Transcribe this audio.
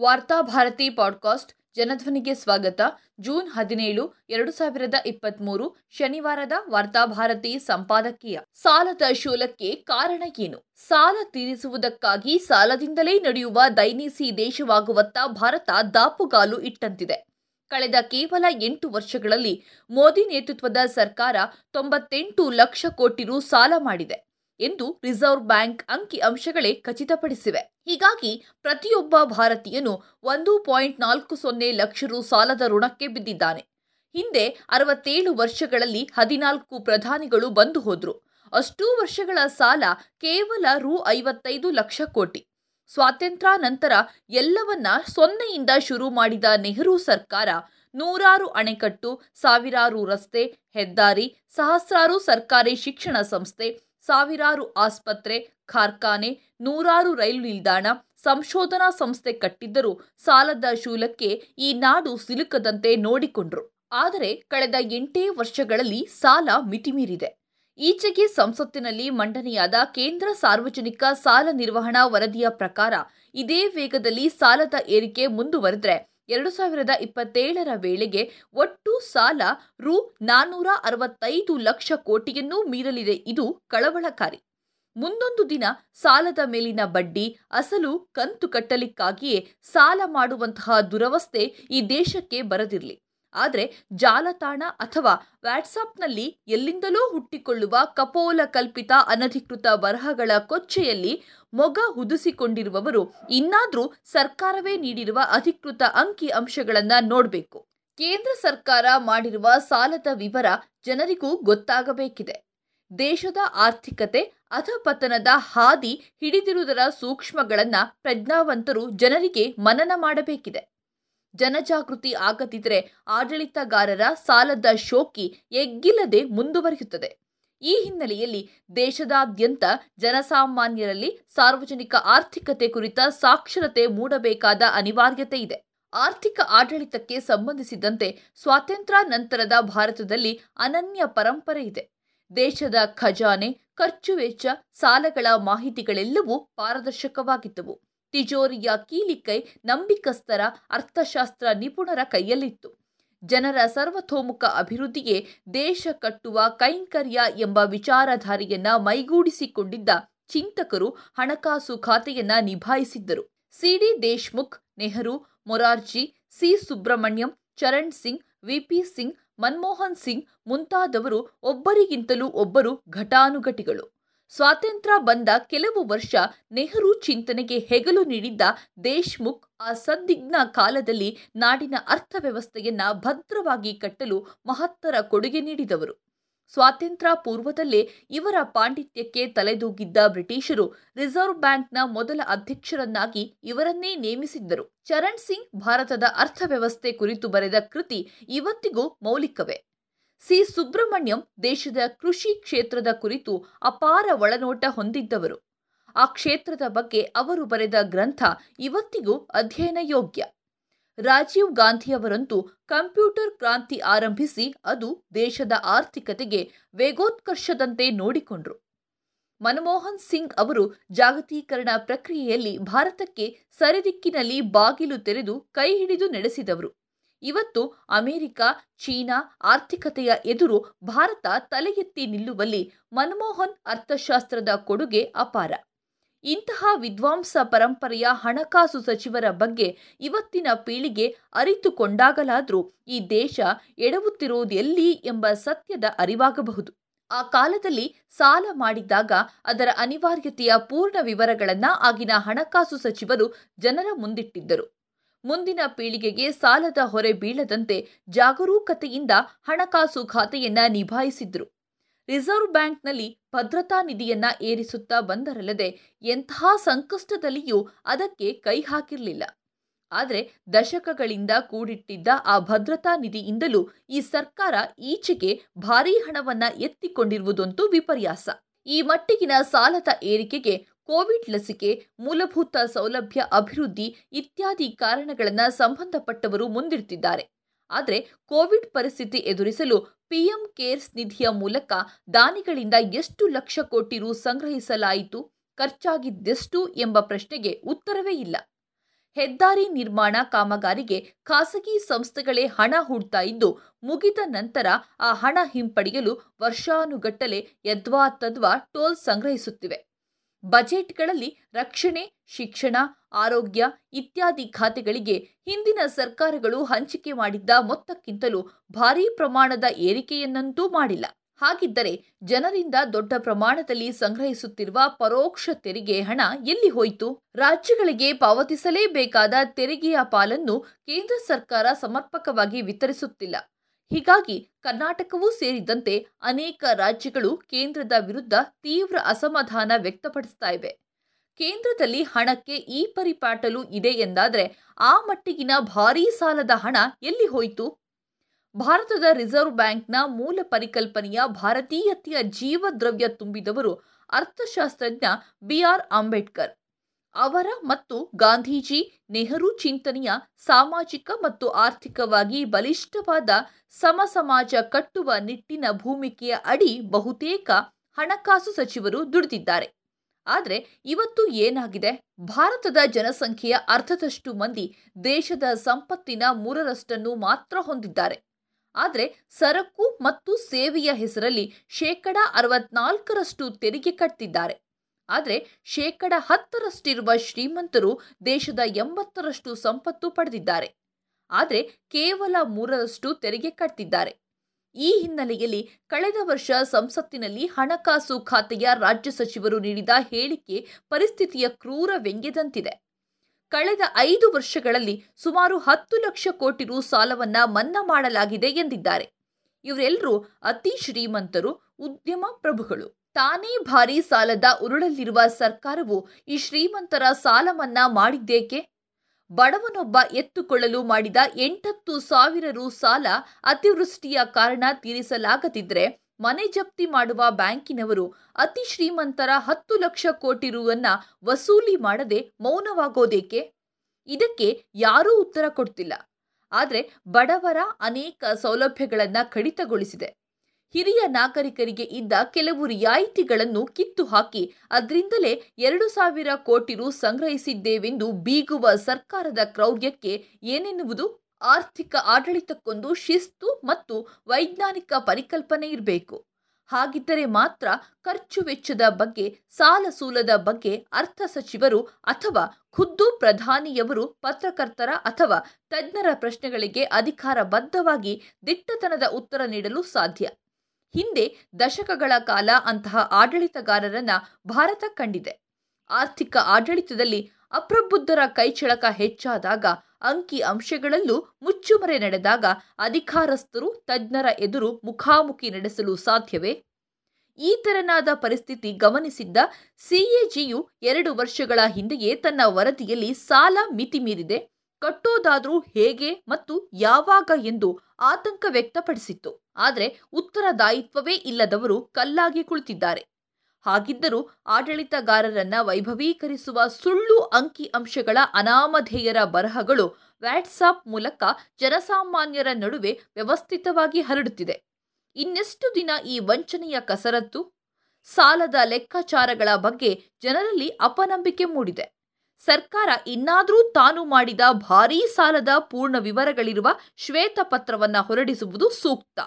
Varthabharati podcast ಜನಧ್ವನಿಗೆ ಸ್ವಾಗತ. June ಹದಿನೇಳು, ಎರಡು ಸಾವಿರದ ಇಪ್ಪತ್ಮೂರು, ಶನಿವಾರದ ವಾರ್ತಾಭಾರತಿ ಸಂಪಾದಕೀಯ. ಸಾಲದ ಶೂಲಕ್ಕೆ ಕಾರಣ ಏನು? ಸಾಲ ತೀರಿಸುವುದಕ್ಕಾಗಿ ಸಾಲದಿಂದಲೇ ನಡೆಯುವ ದೈನೀಸಿ ದೇಶವಾಗುವತ್ತ ಭಾರತ ದಾಪುಗಾಲು ಇಟ್ಟಂತಿದೆ. ಕಳೆದ ಕೇವಲ ಎಂಟು ವರ್ಷಗಳಲ್ಲಿ ಮೋದಿ ನೇತೃತ್ವದ ಸರ್ಕಾರ ತೊಂಬತ್ತೆಂಟು ಲಕ್ಷ ಕೋಟಿ ರು ಸಾಲ ಮಾಡಿದೆ. ಎಂದು ರಿಸರ್ವ್ ಬ್ಯಾಂಕ್ ಅಂಕಿ ಅಂಶಗಳೇ ಖಚಿತಪಡಿಸಿವೆ. ಹೀಗಾಗಿ ಪ್ರತಿಯೊಬ್ಬ ಭಾರತೀಯನು ಒಂದು ಪಾಯಿಂಟ್ ನಾಲ್ಕು ಸೊನ್ನೆ ಲಕ್ಷ ರು ಸಾಲದ ಋಣಕ್ಕೆ ಬಿದ್ದಿದ್ದಾನೆ. ಹಿಂದೆ ಅರವತ್ತೇಳು ವರ್ಷಗಳಲ್ಲಿ ಹದಿನಾಲ್ಕು ಪ್ರಧಾನಿಗಳು ಬಂದು ಹೋದ್ರು. ಅಷ್ಟೂ ವರ್ಷಗಳ ಸಾಲ ಕೇವಲ ರು ಐವತ್ತೈದು ಲಕ್ಷ ಕೋಟಿ. ಸ್ವಾತಂತ್ರ್ಯ ನಂತರ ಎಲ್ಲವನ್ನ ಸೊನ್ನೆಯಿಂದ ಶುರು ಮಾಡಿದ ನೆಹರು ಸರ್ಕಾರ ನೂರಾರು ಅಣೆಕಟ್ಟು, ಸಾವಿರಾರು ರಸ್ತೆ, ಹೆದ್ದಾರಿ, ಸಹಸ್ರಾರು ಸರ್ಕಾರಿ ಶಿಕ್ಷಣ ಸಂಸ್ಥೆ ಸಾವಿರಾರು ಆಸ್ಪತ್ರೆ, ಕಾರ್ಖಾನೆ, ನೂರಾರು ರೈಲು ನಿಲ್ದಾಣ, ಸಂಶೋಧನಾ ಸಂಸ್ಥೆ ಕಟ್ಟಿದ್ದರೂ ಸಾಲದ ಶೂಲಕ್ಕೆ ಈ ನಾಡು ಸಿಲುಕದಂತೆ ನೋಡಿಕೊಂಡ್ರು. ಆದರೆ ಕಳೆದ ಎಂಟೇ ವರ್ಷಗಳಲ್ಲಿ ಸಾಲ ಮಿತಿಮೀರಿದೆ. ಈಚೆಗೆ ಸಂಸತ್ತಿನಲ್ಲಿ ಮಂಡನೆಯಾದ ಕೇಂದ್ರ ಸಾರ್ವಜನಿಕ ಸಾಲ ನಿರ್ವಹಣಾ ವರದಿಯ ಪ್ರಕಾರ ಇದೇ ವೇಗದಲ್ಲಿ ಸಾಲದ ಏರಿಕೆ ಮುಂದುವರೆದ್ರೆ ಎರಡು ಸಾವಿರದ ಇಪ್ಪತ್ತೇಳರ ವೇಳೆಗೆ ಒಟ್ಟು ಸಾಲ ರು ನಾನ್ನೂರ ಅರವತ್ತೈದು ಲಕ್ಷ ಕೋಟಿಯನ್ನೂ ಮೀರಲಿದೆ. ಇದು ಕಳವಳಕಾರಿ. ಮುಂದೊಂದು ದಿನ ಸಾಲದ ಮೇಲಿನ ಬಡ್ಡಿ ಅಸಲು ಕಂತು ಕಟ್ಟಲಿಕ್ಕಾಗಿಯೇ ಸಾಲ ಮಾಡುವಂತಹ ದುರವಸ್ಥೆ ಈ ದೇಶಕ್ಕೆ ಬರದಿರಲಿ. ಆದರೆ ಜಾಲತಾಣ ಅಥವಾ ವ್ಯಾಟ್ಸಾಪ್ನಲ್ಲಿ ಎಲ್ಲಿಂದಲೋ ಹುಟ್ಟಿಕೊಳ್ಳುವ ಕಪೋಲ ಕಲ್ಪಿತ ಅನಧಿಕೃತ ಬರಹಗಳ ಕೊಚ್ಚೆಯಲ್ಲಿ ಮೊಗ ಹುದುಸಿಕೊಂಡಿರುವವರು ಇನ್ನಾದರೂ ಸರ್ಕಾರವೇ ನೀಡಿರುವ ಅಧಿಕೃತ ಅಂಕಿ ಅಂಶಗಳನ್ನು ನೋಡಬೇಕು. ಕೇಂದ್ರ ಸರ್ಕಾರ ಮಾಡಿರುವ ಸಾಲದ ವಿವರ ಜನರಿಗೂ ಗೊತ್ತಾಗಬೇಕಿದೆ. ದೇಶದ ಆರ್ಥಿಕತೆ, ಅಧಪತನದ ಹಾದಿ ಹಿಡಿದಿರುವುದರ ಸೂಕ್ಷ್ಮಗಳನ್ನು ಪ್ರಜ್ಞಾವಂತರು ಜನರಿಗೆ ಮನನ ಮಾಡಬೇಕಿದೆ. ಜನಜಾಗೃತಿ ಆಗದಿದ್ದರೆ ಆಡಳಿತಗಾರರ ಸಾಲದ ಶೋಕಿ ಎಗ್ಗಿಲ್ಲದೆ ಮುಂದುವರಿಯುತ್ತದೆ. ಈ ಹಿನ್ನೆಲೆಯಲ್ಲಿ ದೇಶದಾದ್ಯಂತ ಜನಸಾಮಾನ್ಯರಲ್ಲಿ ಸಾರ್ವಜನಿಕ ಆರ್ಥಿಕತೆ ಕುರಿತ ಸಾಕ್ಷರತೆ ಮೂಡಬೇಕಾದ ಅನಿವಾರ್ಯತೆ ಇದೆ. ಆರ್ಥಿಕ ಆಡಳಿತಕ್ಕೆ ಸಂಬಂಧಿಸಿದಂತೆ ಸ್ವಾತಂತ್ರ್ಯ ನಂತರದ ಭಾರತದಲ್ಲಿ ಅನನ್ಯ ಪರಂಪರೆ ಇದೆ. ದೇಶದ ಖಜಾನೆ, ಖರ್ಚು ವೆಚ್ಚ, ಸಾಲಗಳ ಮಾಹಿತಿಗಳೆಲ್ಲವೂ ಪಾರದರ್ಶಕವಾಗಿದ್ದವು. ತಿಜೋರಿಯ ಕೀಲಿಕೈ ನಂಬಿಕಸ್ಥರ ಅರ್ಥಶಾಸ್ತ್ರ ನಿಪುಣರ ಕೈಯಲ್ಲಿತ್ತು. ಜನರ ಸರ್ವತೋಮುಖ ಅಭಿವೃದ್ಧಿಗೆ ದೇಶ ಕಟ್ಟುವ ಕೈಂಕರ್ಯ ಎಂಬ ವಿಚಾರಧಾರೆಯನ್ನ ಮೈಗೂಡಿಸಿಕೊಂಡಿದ್ದ ಚಿಂತಕರು ಹಣಕಾಸು ಖಾತೆಯನ್ನ ನಿಭಾಯಿಸಿದ್ದರು. C D Deshmukh, Nehru, Morarji, C Subramaniam, Charan Singh, V P Singh, Manmohan Singh ಮುಂತಾದವರು ಒಬ್ಬರಿಗಿಂತಲೂ ಒಬ್ಬರು ಘಟಾನುಘಟಿಗಳು. ಸ್ವಾತಂತ್ರ್ಯ ಬಂದ ಕೆಲವು ವರ್ಷ ನೆಹರು ಚಿಂತನೆಗೆ ಹೆಗಲು ನೀಡಿದ್ದ ದೇಶ್ಮುಖ್ ಆ ಸಂದಿಗ್ಧ ಕಾಲದಲ್ಲಿ ನಾಡಿನ ಅರ್ಥವ್ಯವಸ್ಥೆಯನ್ನ ಭದ್ರವಾಗಿ ಕಟ್ಟಲು ಮಹತ್ತರ ಕೊಡುಗೆ ನೀಡಿದವರು. ಸ್ವಾತಂತ್ರ್ಯ ಪೂರ್ವದಲ್ಲೇ ಇವರ ಪಾಂಡಿತ್ಯಕ್ಕೆ ತಲೆದೂಗಿದ್ದ ಬ್ರಿಟಿಷರು ರಿಸರ್ವ್ ಬ್ಯಾಂಕ್ನ ಮೊದಲ ಅಧ್ಯಕ್ಷರನ್ನಾಗಿ ಇವರನ್ನೇ ನೇಮಿಸಿದ್ದರು. ಚರಣ್ ಸಿಂಗ್ ಭಾರತದ ಅರ್ಥವ್ಯವಸ್ಥೆ ಕುರಿತು ಬರೆದ ಕೃತಿ ಇವತ್ತಿಗೂ ಮೌಲಿಕವೇ. ಸಿ. ಸುಬ್ರಹ್ಮಣ್ಯಂ ದೇಶದ ಕೃಷಿ ಕ್ಷೇತ್ರದ ಕುರಿತು ಅಪಾರ ಒಳನೋಟ ಹೊಂದಿದ್ದವರು. ಆ ಕ್ಷೇತ್ರದ ಬಗ್ಗೆ ಅವರು ಬರೆದ ಗ್ರಂಥ ಇವತ್ತಿಗೂ ಅಧ್ಯಯನ ಯೋಗ್ಯ. ರಾಜೀವ್ ಗಾಂಧಿಯವರಂತೂ ಕಂಪ್ಯೂಟರ್ ಕ್ರಾಂತಿ ಆರಂಭಿಸಿ ಅದು ದೇಶದ ಆರ್ಥಿಕತೆಗೆ ವೇಗೋತ್ಕರ್ಷದಂತೆ ನೋಡಿಕೊಂಡ್ರು. ಮನಮೋಹನ್ ಸಿಂಗ್ ಅವರು ಜಾಗತೀಕರಣ ಪ್ರಕ್ರಿಯೆಯಲ್ಲಿ ಭಾರತಕ್ಕೆ ಸರಿದಿಕ್ಕಿನಲ್ಲಿ ಬಾಗಿಲು ತೆರೆದು ಕೈ ಹಿಡಿದು ನಡೆಸಿದವರು. ಇವತ್ತು ಅಮೆರಿಕ, ಚೀನಾ ಆರ್ಥಿಕತೆಯ ಎದುರು ಭಾರತ ತಲೆ ಎತ್ತಿ ನಿಲ್ಲುವಲ್ಲಿ ಮನಮೋಹನ್ ಅರ್ಥಶಾಸ್ತ್ರದ ಕೊಡುಗೆ ಅಪಾರ. ಇಂತಹ ವಿದ್ವಾಂಸ ಪರಂಪರೆಯ ಹಣಕಾಸು ಸಚಿವರ ಬಗ್ಗೆ ಇವತ್ತಿನ ಪೀಳಿಗೆ ಅರಿತುಕೊಂಡಾಗಲಾದರೂ ಈ ದೇಶ ಎಡವುತ್ತಿರುವುದೆಲ್ಲಿ ಎಂಬ ಸತ್ಯದ ಅರಿವಾಗಬಹುದು. ಆ ಕಾಲದಲ್ಲಿ ಸಾಲ ಮಾಡಿದಾಗ ಅದರ ಅನಿವಾರ್ಯತೆಯ ಪೂರ್ಣ ವಿವರಗಳನ್ನ ಆಗಿನ ಹಣಕಾಸು ಸಚಿವರು ಜನರ ಮುಂದಿಟ್ಟಿದ್ದರು. ಮುಂದಿನ ಪೀಳಿಗೆಗೆ ಸಾಲದ ಹೊರೆ ಬೀಳದಂತೆ ಜಾಗರೂಕತೆಯಿಂದ ಹಣಕಾಸು ಖಾತೆಯನ್ನ ನಿಭಾಯಿಸಿದ್ರು. ರಿಸರ್ವ್ ಬ್ಯಾಂಕ್ನಲ್ಲಿ ಭದ್ರತಾ ನಿಧಿಯನ್ನ ಏರಿಸುತ್ತಾ ಬಂದರಲ್ಲದೆ ಎಂತಹ ಸಂಕಷ್ಟದಲ್ಲಿಯೂ ಅದಕ್ಕೆ ಕೈ ಹಾಕಿರಲಿಲ್ಲ. ಆದರೆ ದಶಕಗಳಿಂದ ಕೂಡಿಟ್ಟಿದ್ದ ಆ ಭದ್ರತಾ ನಿಧಿಯಿಂದಲೂ ಈ ಸರ್ಕಾರ ಈಚೆಗೆ ಭಾರೀ ಹಣವನ್ನ ಎತ್ತಿಕೊಂಡಿರುವುದಂತೂ ವಿಪರ್ಯಾಸ. ಈ ಮಟ್ಟಿಗಿನ ಸಾಲದ ಏರಿಕೆಗೆ ಕೋವಿಡ್ ಲಸಿಕೆ, ಮೂಲಭೂತ ಸೌಲಭ್ಯ ಅಭಿವೃದ್ಧಿ ಇತ್ಯಾದಿ ಕಾರಣಗಳನ್ನು ಸಂಬಂಧಪಟ್ಟವರು ಮುಂದಿಡ್ತಿದ್ದಾರೆ. ಆದರೆ ಕೋವಿಡ್ ಪರಿಸ್ಥಿತಿ ಎದುರಿಸಲು ಪಿಎಂ ಕೇರ್ಸ್ ನಿಧಿಯ ಮೂಲಕ ದಾನಿಗಳಿಂದ ಎಷ್ಟು ಲಕ್ಷ ಕೋಟಿ ರು ಸಂಗ್ರಹಿಸಲಾಯಿತು, ಖರ್ಚಾಗಿದ್ದೆಷ್ಟು ಎಂಬ ಪ್ರಶ್ನೆಗೆ ಉತ್ತರವೇ ಇಲ್ಲ. ಹೆದ್ದಾರಿ ನಿರ್ಮಾಣ ಕಾಮಗಾರಿಗೆ ಖಾಸಗಿ ಸಂಸ್ಥೆಗಳೇ ಹಣ ಹೂಡ್ತಾ ಇದ್ದು, ಮುಗಿದ ನಂತರ ಆ ಹಣ ಹಿಂಪಡೆಯಲು ವರ್ಷಾನುಗಟ್ಟಲೆ ಯದ್ವಾ ತದ್ವಾ ಟೋಲ್ ಸಂಗ್ರಹಿಸುತ್ತಿವೆ. ಬಜೆಟ್ಗಳಲ್ಲಿ ರಕ್ಷಣೆ, ಶಿಕ್ಷಣ, ಆರೋಗ್ಯ ಇತ್ಯಾದಿ ಖಾತೆಗಳಿಗೆ ಹಿಂದಿನ ಸರ್ಕಾರಗಳು ಹಂಚಿಕೆ ಮಾಡಿದ್ದ ಮೊತ್ತಕ್ಕಿಂತಲೂ ಭಾರೀ ಪ್ರಮಾಣದ ಏರಿಕೆಯನ್ನಂತೂ ಮಾಡಿಲ್ಲ. ಹಾಗಿದ್ದರೆ ಜನರಿಂದ ದೊಡ್ಡ ಪ್ರಮಾಣದಲ್ಲಿ ಸಂಗ್ರಹಿಸುತ್ತಿರುವ ಪರೋಕ್ಷ ತೆರಿಗೆ ಹಣ ಎಲ್ಲಿ ಹೋಯಿತು? ರಾಜ್ಯಗಳಿಗೆ ಪಾವತಿಸಲೇಬೇಕಾದ ತೆರಿಗೆಯ ಪಾಲನ್ನು ಕೇಂದ್ರ ಸರ್ಕಾರ ಸಮರ್ಪಕವಾಗಿ ವಿತರಿಸುತ್ತಿಲ್ಲ. ಹೀಗಾಗಿ ಕರ್ನಾಟಕವೂ ಸೇರಿದಂತೆ ಅನೇಕ ರಾಜ್ಯಗಳು ಕೇಂದ್ರದ ವಿರುದ್ಧ ತೀವ್ರ ಅಸಮಾಧಾನ ವ್ಯಕ್ತಪಡಿಸ್ತಾ ಇವೆ. ಕೇಂದ್ರದಲ್ಲಿ ಹಣಕ್ಕೆ ಈ ಪರಿಪಾಟಲು ಇದೆ ಎಂದಾದರೆ ಆ ಮಟ್ಟಿಗಿನ ಭಾರೀ ಸಾಲದ ಹಣ ಎಲ್ಲಿ ಹೋಯಿತು? ಭಾರತದ ರಿಸರ್ವ್ ಬ್ಯಾಂಕ್ನ ಮೂಲ ಪರಿಕಲ್ಪನೆಯ ಭಾರತೀಯತೆಯ ಜೀವದ್ರವ್ಯ ತುಂಬಿದವರು ಅರ್ಥಶಾಸ್ತ್ರಜ್ಞ ಬಿಆರ್ ಅಂಬೇಡ್ಕರ್. ಅವರ ಮತ್ತು ಗಾಂಧೀಜಿ ನೆಹರು ಚಿಂತನೆಯ ಸಾಮಾಜಿಕ ಮತ್ತು ಆರ್ಥಿಕವಾಗಿ ಬಲಿಷ್ಠವಾದ ಸಮಸಮಾಜ ಕಟ್ಟುವ ನಿಟ್ಟಿನ ಭೂಮಿಕೆಯ ಅಡಿ ಬಹುತೇಕ ಹಣಕಾಸು ಸಚಿವರು ದುಡಿದಿದ್ದಾರೆ. ಆದರೆ ಇವತ್ತು ಏನಾಗಿದೆ? ಭಾರತದ ಜನಸಂಖ್ಯೆಯ ಅರ್ಧದಷ್ಟು ಮಂದಿ ದೇಶದ ಸಂಪತ್ತಿನ ಮೂರರಷ್ಟನ್ನು ಮಾತ್ರ ಹೊಂದಿದ್ದಾರೆ. ಆದರೆ ಸರಕು ಮತ್ತು ಸೇವೆಯ ಹೆಸರಲ್ಲಿ ಶೇಕಡ ಅರವತ್ನಾಲ್ಕರಷ್ಟು ತೆರಿಗೆ ಕಟ್ತಿದ್ದಾರೆ. ಆದರೆ ಶೇಕಡ ಹತ್ತರಷ್ಟಿರುವ ಶ್ರೀಮಂತರು ದೇಶದ ಎಂಬತ್ತರಷ್ಟು ಸಂಪತ್ತು ಪಡೆದಿದ್ದಾರೆ. ಆದರೆ ಕೇವಲ ಮೂರರಷ್ಟು ತೆರಿಗೆ ಕಟ್ಟಿದ್ದಾರೆ ಈ ಹಿನ್ನೆಲೆಯಲ್ಲಿ ಕಳೆದ ವರ್ಷ ಸಂಸತ್ತಿನಲ್ಲಿ ಹಣಕಾಸು ಖಾತೆಯ ರಾಜ್ಯ ಸಚಿವರು ನೀಡಿದ ಹೇಳಿಕೆ ಪರಿಸ್ಥಿತಿಯ ಕ್ರೂರ ವ್ಯಂಗ್ಯದಂತಿದೆ. ಕಳೆದ ಐದು ವರ್ಷಗಳಲ್ಲಿ ಸುಮಾರು ಹತ್ತು ಲಕ್ಷ ಕೋಟಿ ರು ಸಾಲವನ್ನ ಮನ್ನಾ ಮಾಡಲಾಗಿದೆ ಎಂದಿದ್ದಾರೆ. ಇವರೆಲ್ಲರೂ ಅತಿ ಶ್ರೀಮಂತರು, ಉದ್ಯಮ ಪ್ರಭುಗಳು. ತಾನೇ ಭಾರೀ ಸಾಲದ ಉರುಳಲ್ಲಿರುವ ಸರ್ಕಾರವು ಈ ಶ್ರೀಮಂತರ ಸಾಲ ಮನ್ನಾ ಮಾಡಿದ್ದೇಕೆ? ಬಡವನೊಬ್ಬ ಎತ್ತುಕೊಳ್ಳಲು ಮಾಡಿದ ಎಂಟತ್ತು ಸಾವಿರ ರು ಸಾಲ ಅತಿವೃಷ್ಟಿಯ ಕಾರಣ ತೀರಿಸಲಾಗದಿದ್ದರೆ ಮನೆ ಜಪ್ತಿ ಮಾಡುವ ಬ್ಯಾಂಕಿನವರು ಅತಿ ಶ್ರೀಮಂತರ ಹತ್ತು ಲಕ್ಷ ಕೋಟಿ ರುವನ್ನ ವಸೂಲಿ ಮಾಡದೆ ಮೌನವಾಗೋದೇಕೆ? ಇದಕ್ಕೆ ಯಾರೂ ಉತ್ತರ ಕೊಡ್ತಿಲ್ಲ. ಆದರೆ ಬಡವರ ಅನೇಕ ಸೌಲಭ್ಯಗಳನ್ನು ಕಡಿತಗೊಳಿಸಿದೆ. ಹಿರಿಯ ನಾಗರಿಕರಿಗೆ ಇದ್ದ ಕೆಲವು ರಿಯಾಯಿತಿಗಳನ್ನು ಕಿತ್ತು ಹಾಕಿ ಅದರಿಂದಲೇ ಎರಡು ಸಾವಿರ ಕೋಟಿ ರು ಸಂಗ್ರಹಿಸಿದ್ದೇವೆಂದು ಬೀಗುವ ಸರ್ಕಾರದ ಕ್ರೌರ್ಯಕ್ಕೆ ಏನೆನ್ನುವುದು? ಆರ್ಥಿಕ ಆಡಳಿತಕ್ಕೊಂದು ಶಿಸ್ತು ಮತ್ತು ವೈಜ್ಞಾನಿಕ ಪರಿಕಲ್ಪನೆ ಇರಬೇಕು. ಹಾಗಿದ್ದರೆ ಮಾತ್ರ ಖರ್ಚು ವೆಚ್ಚದ ಬಗ್ಗೆ, ಸಾಲ ಸೂಲದ ಬಗ್ಗೆ ಅರ್ಥ ಸಚಿವರು ಅಥವಾ ಖುದ್ದು ಪ್ರಧಾನಿಯವರು ಪತ್ರಕರ್ತರ ಅಥವಾ ತಜ್ಞರ ಪ್ರಶ್ನೆಗಳಿಗೆ ಅಧಿಕಾರಬದ್ಧವಾಗಿ ದಿಟ್ಟತನದ ಉತ್ತರ ನೀಡಲು ಸಾಧ್ಯ. ಹಿಂದೆ ದಶಕಗಳ ಕಾಲ ಅಂತಹ ಆಡಳಿತಗಾರರನ್ನ ಭಾರತ ಕಂಡಿದೆ. ಆರ್ಥಿಕ ಆಡಳಿತದಲ್ಲಿ ಅಪ್ರಬುದ್ಧರ ಕೈಚಳಕ ಹೆಚ್ಚಾದಾಗ, ಅಂಕಿ ಅಂಶಗಳಲ್ಲೂ ಮುಚ್ಚುಮರೆ ನಡೆದಾಗ ಅಧಿಕಾರಸ್ಥರು ತಜ್ಞರ ಎದುರು ಮುಖಾಮುಖಿ ನಡೆಸಲು ಸಾಧ್ಯವೇ? ಈ ತೆರನಾದ ಪರಿಸ್ಥಿತಿ ಗಮನಿಸಿದ್ದ ಸಿಎಜಿಯು ಎರಡು ವರ್ಷಗಳ ಹಿಂದೆಯೇ ತನ್ನ ವರದಿಯಲ್ಲಿ ಸಾಲ ಮಿತಿ ಮೀರಿದೆ ಕಟ್ಟೋದಾದ್ರೂ ಹೇಗೆ ಮತ್ತು ಯಾವಾಗ ಎಂದು ಆತಂಕ ವ್ಯಕ್ತಪಡಿಸಿತ್ತು. ಆದರೆ ಉತ್ತರದಾಯಿತ್ವವೇ ಇಲ್ಲದವರು ಕಲ್ಲಾಗಿ ಕುಳಿತಿದ್ದಾರೆ. ಹಾಗಿದ್ದರೂ ಆಡಳಿತಗಾರರನ್ನ ವೈಭವೀಕರಿಸುವ ಸುಳ್ಳು ಅಂಕಿ ಅಂಶಗಳ ಅನಾಮಧೇಯರ ಬರಹಗಳು ವ್ಯಾಟ್ಸಾಪ್ ಮೂಲಕ ಜನಸಾಮಾನ್ಯರ ನಡುವೆ ವ್ಯವಸ್ಥಿತವಾಗಿ ಹರಡುತ್ತಿದೆ. ಇನ್ನೆಷ್ಟು ದಿನ ಈ ವಂಚನೆಯ ಕಸರತ್ತು? ಸಾಲದ ಲೆಕ್ಕಾಚಾರಗಳ ಬಗ್ಗೆ ಜನರಲ್ಲಿ ಅಪನಂಬಿಕೆ ಮೂಡಿದೆ. ಸರ್ಕಾರ ಇನ್ನಾದರೂ ತಾನು ಮಾಡಿದ ಭಾರೀ ಸಾಲದ ಪೂರ್ಣ ವಿವರಗಳಿರುವ ಶ್ವೇತಪತ್ರವನ್ನು ಹೊರಡಿಸುವುದು ಸೂಕ್ತ.